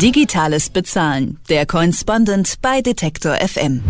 Digitales Bezahlen. Der Correspondent bei Detektor FM.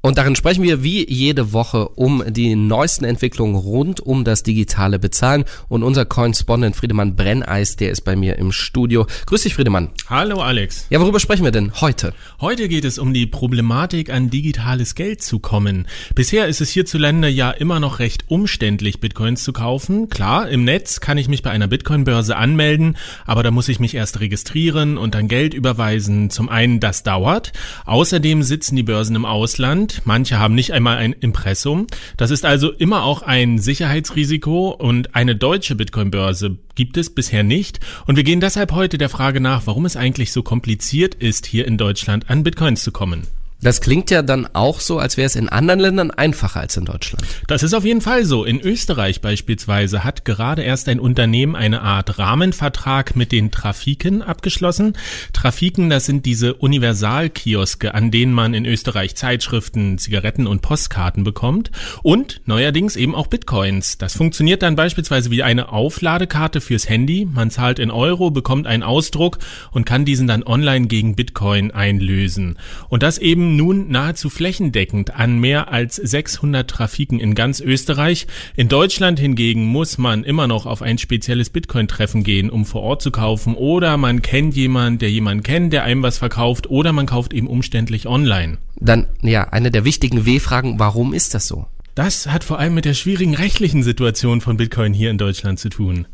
Und darin sprechen wir wie jede Woche um die neuesten Entwicklungen rund um das digitale Bezahlen. Und unser Correspondent Friedemann Brenneis, der ist bei mir im Studio. Grüß dich, Friedemann. Hallo, Alex. Ja, worüber sprechen wir denn heute? Heute geht es um die Problematik, an digitales Geld zu kommen. Bisher ist es hierzulande ja immer noch recht umständlich, Bitcoins zu kaufen. Klar, im Netz kann ich mich bei einer Bitcoin-Börse anmelden, aber da muss ich mich erst registrieren und dann Geld überweisen. Zum einen, das dauert. Außerdem sitzen die Börsen im Ausland. Manche haben nicht einmal ein Impressum. Das ist also immer auch ein Sicherheitsrisiko und eine deutsche Bitcoin-Börse gibt es bisher nicht. Und wir gehen deshalb heute der Frage nach, warum es eigentlich so kompliziert ist, hier in Deutschland an Bitcoins zu kommen. Das klingt ja dann auch so, als wäre es in anderen Ländern einfacher als in Deutschland. Das ist auf jeden Fall so. In Österreich beispielsweise hat gerade erst ein Unternehmen eine Art Rahmenvertrag mit den Trafiken abgeschlossen. Trafiken, das sind diese Universalkioske, an denen man in Österreich Zeitschriften, Zigaretten und Postkarten bekommt. Und neuerdings eben auch Bitcoins. Das funktioniert dann beispielsweise wie eine Aufladekarte fürs Handy. Man zahlt in Euro, bekommt einen Ausdruck und kann diesen dann online gegen Bitcoin einlösen. Und das eben nun nahezu flächendeckend an mehr als 600 Trafiken in ganz Österreich. In Deutschland hingegen muss man immer noch auf ein spezielles Bitcoin-Treffen gehen, um vor Ort zu kaufen oder man kennt jemanden, der jemanden kennt, der einem was verkauft oder man kauft eben umständlich online. Dann, ja, eine der wichtigen W-Fragen, warum ist das so? Das hat vor allem mit der schwierigen rechtlichen Situation von Bitcoin hier in Deutschland zu tun.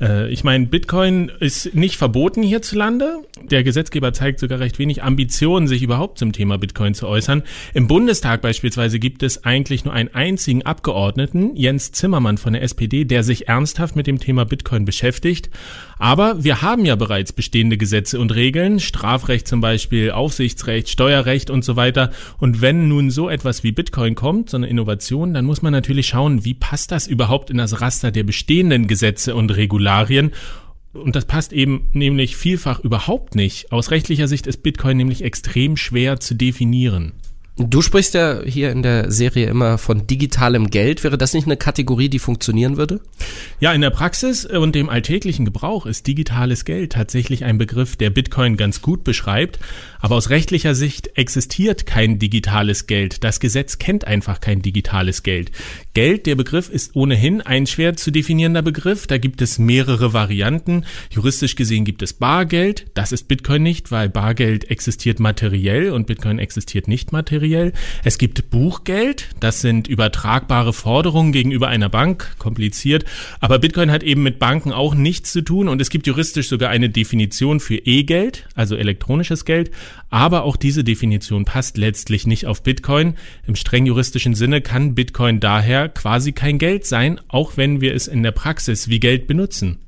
Äh, ich meine, Bitcoin ist nicht verboten hierzulande. Der Gesetzgeber zeigt sogar recht wenig Ambitionen, sich überhaupt zum Thema Bitcoin zu äußern. Im Bundestag beispielsweise gibt es eigentlich nur einen einzigen Abgeordneten, Jens Zimmermann von der SPD, der sich ernsthaft mit dem Thema Bitcoin beschäftigt. Aber wir haben ja bereits bestehende Gesetze und Regeln, Strafrecht zum Beispiel, Aufsichtsrecht, Steuerrecht und so weiter. Und wenn nun so etwas wie Bitcoin kommt, so eine Innovation, dann muss man natürlich schauen, wie passt das überhaupt in das Raster der bestehenden Gesetze und Regularien. Und das passt eben nämlich vielfach überhaupt nicht. Aus rechtlicher Sicht ist Bitcoin nämlich extrem schwer zu definieren. Du sprichst ja hier in der Serie immer von digitalem Geld. Wäre das nicht eine Kategorie, die funktionieren würde? Ja, in der Praxis und dem alltäglichen Gebrauch ist digitales Geld tatsächlich ein Begriff, der Bitcoin ganz gut beschreibt. Aber aus rechtlicher Sicht existiert kein digitales Geld. Das Gesetz kennt einfach kein digitales Geld. Geld, der Begriff ist ohnehin ein schwer zu definierender Begriff. Da gibt es mehrere Varianten. Juristisch gesehen gibt es Bargeld. Das ist Bitcoin nicht, weil Bargeld existiert materiell und Bitcoin existiert nicht materiell. Es gibt Buchgeld, das sind übertragbare Forderungen gegenüber einer Bank, kompliziert. Aber Bitcoin hat eben mit Banken auch nichts zu tun und es gibt juristisch sogar eine Definition für E-Geld, also elektronisches Geld. Aber auch diese Definition passt letztlich nicht auf Bitcoin. Im streng juristischen Sinne kann Bitcoin daher quasi kein Geld sein, auch wenn wir es in der Praxis wie Geld benutzen.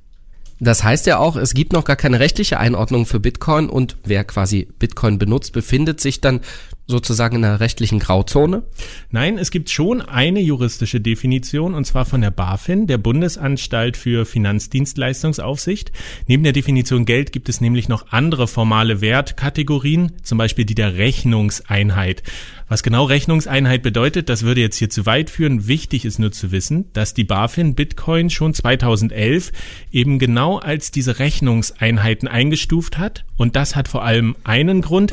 Das heißt ja auch, es gibt noch gar keine rechtliche Einordnung für Bitcoin und wer quasi Bitcoin benutzt, befindet sich dann sozusagen in einer rechtlichen Grauzone? Nein, es gibt schon eine juristische Definition und zwar von der BaFin, der Bundesanstalt für Finanzdienstleistungsaufsicht. Neben der Definition Geld gibt es nämlich noch andere formale Wertkategorien, zum Beispiel die der Rechnungseinheit. Was genau Rechnungseinheit bedeutet, das würde jetzt hier zu weit führen. Wichtig ist nur zu wissen, dass die BaFin Bitcoin schon 2011 eben genau als diese Rechnungseinheiten eingestuft hat. Und das hat vor allem einen Grund,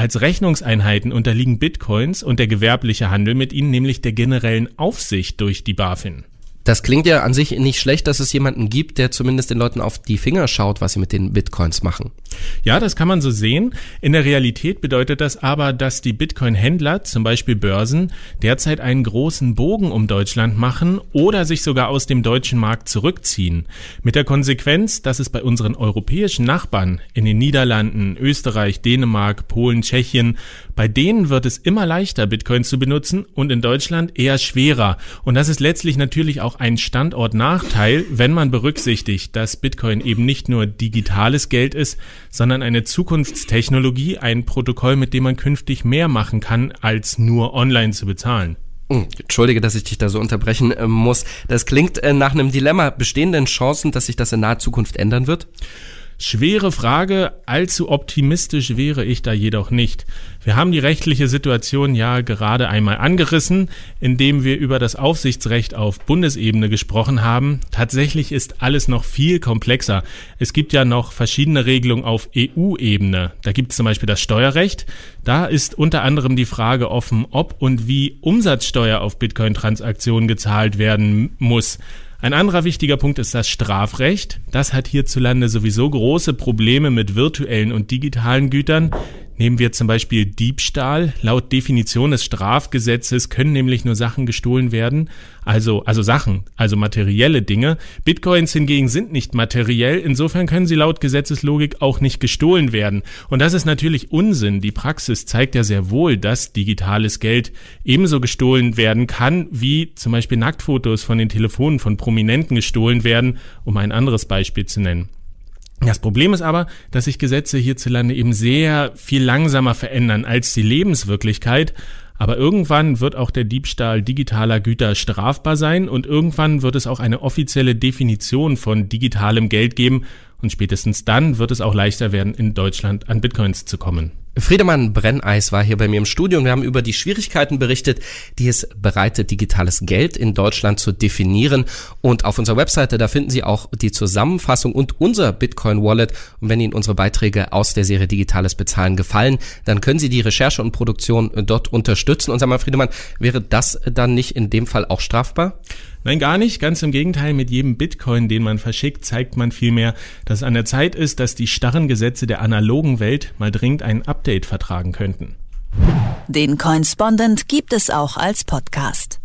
als Rechnungseinheiten unterliegen Bitcoins und der gewerbliche Handel mit ihnen nämlich der generellen Aufsicht durch die BaFin. Das klingt ja an sich nicht schlecht, dass es jemanden gibt, der zumindest den Leuten auf die Finger schaut, was sie mit den Bitcoins machen. Ja, das kann man so sehen. In der Realität bedeutet das aber, dass die Bitcoin-Händler, zum Beispiel Börsen, derzeit einen großen Bogen um Deutschland machen oder sich sogar aus dem deutschen Markt zurückziehen. Mit der Konsequenz, dass es bei unseren europäischen Nachbarn in den Niederlanden, Österreich, Dänemark, Polen, Tschechien, bei denen wird es immer leichter, Bitcoin zu benutzen und in Deutschland eher schwerer. Und das ist letztlich natürlich auch auch ein Standortnachteil, wenn man berücksichtigt, dass Bitcoin eben nicht nur digitales Geld ist, sondern eine Zukunftstechnologie, ein Protokoll, mit dem man künftig mehr machen kann, als nur online zu bezahlen. Hm, Entschuldige, dass ich dich da so unterbrechen äh, muss. Das klingt äh, nach einem Dilemma. Bestehen denn Chancen, dass sich das in naher Zukunft ändern wird? Schwere Frage, allzu optimistisch wäre ich da jedoch nicht. Wir haben die rechtliche Situation ja gerade einmal angerissen, indem wir über das Aufsichtsrecht auf Bundesebene gesprochen haben. Tatsächlich ist alles noch viel komplexer. Es gibt ja noch verschiedene Regelungen auf EU-Ebene. Da gibt es zum Beispiel das Steuerrecht. Da ist unter anderem die Frage offen, ob und wie Umsatzsteuer auf Bitcoin-Transaktionen gezahlt werden muss. Ein anderer wichtiger Punkt ist das Strafrecht. Das hat hierzulande sowieso große Probleme mit virtuellen und digitalen Gütern. Nehmen wir zum Beispiel Diebstahl. Laut Definition des Strafgesetzes können nämlich nur Sachen gestohlen werden, also, also Sachen, also materielle Dinge. Bitcoins hingegen sind nicht materiell, insofern können sie laut Gesetzeslogik auch nicht gestohlen werden. Und das ist natürlich Unsinn. Die Praxis zeigt ja sehr wohl, dass digitales Geld ebenso gestohlen werden kann, wie zum Beispiel Nacktfotos von den Telefonen von Prominenten gestohlen werden, um ein anderes Beispiel zu nennen. Das Problem ist aber, dass sich Gesetze hierzulande eben sehr viel langsamer verändern als die Lebenswirklichkeit. Aber irgendwann wird auch der Diebstahl digitaler Güter strafbar sein und irgendwann wird es auch eine offizielle Definition von digitalem Geld geben und spätestens dann wird es auch leichter werden, in Deutschland an Bitcoins zu kommen. Friedemann Brenneis war hier bei mir im Studio und wir haben über die Schwierigkeiten berichtet, die es bereitet, digitales Geld in Deutschland zu definieren. Und auf unserer Webseite, da finden Sie auch die Zusammenfassung und unser Bitcoin Wallet. Und wenn Ihnen unsere Beiträge aus der Serie Digitales Bezahlen gefallen, dann können Sie die Recherche und Produktion dort unterstützen. Und sag mal, Friedemann, wäre das dann nicht in dem Fall auch strafbar? Nein, gar nicht. Ganz im Gegenteil, mit jedem Bitcoin, den man verschickt, zeigt man vielmehr, dass es an der Zeit ist, dass die starren Gesetze der analogen Welt mal dringend ein Update vertragen könnten. Den Coinspondent gibt es auch als Podcast.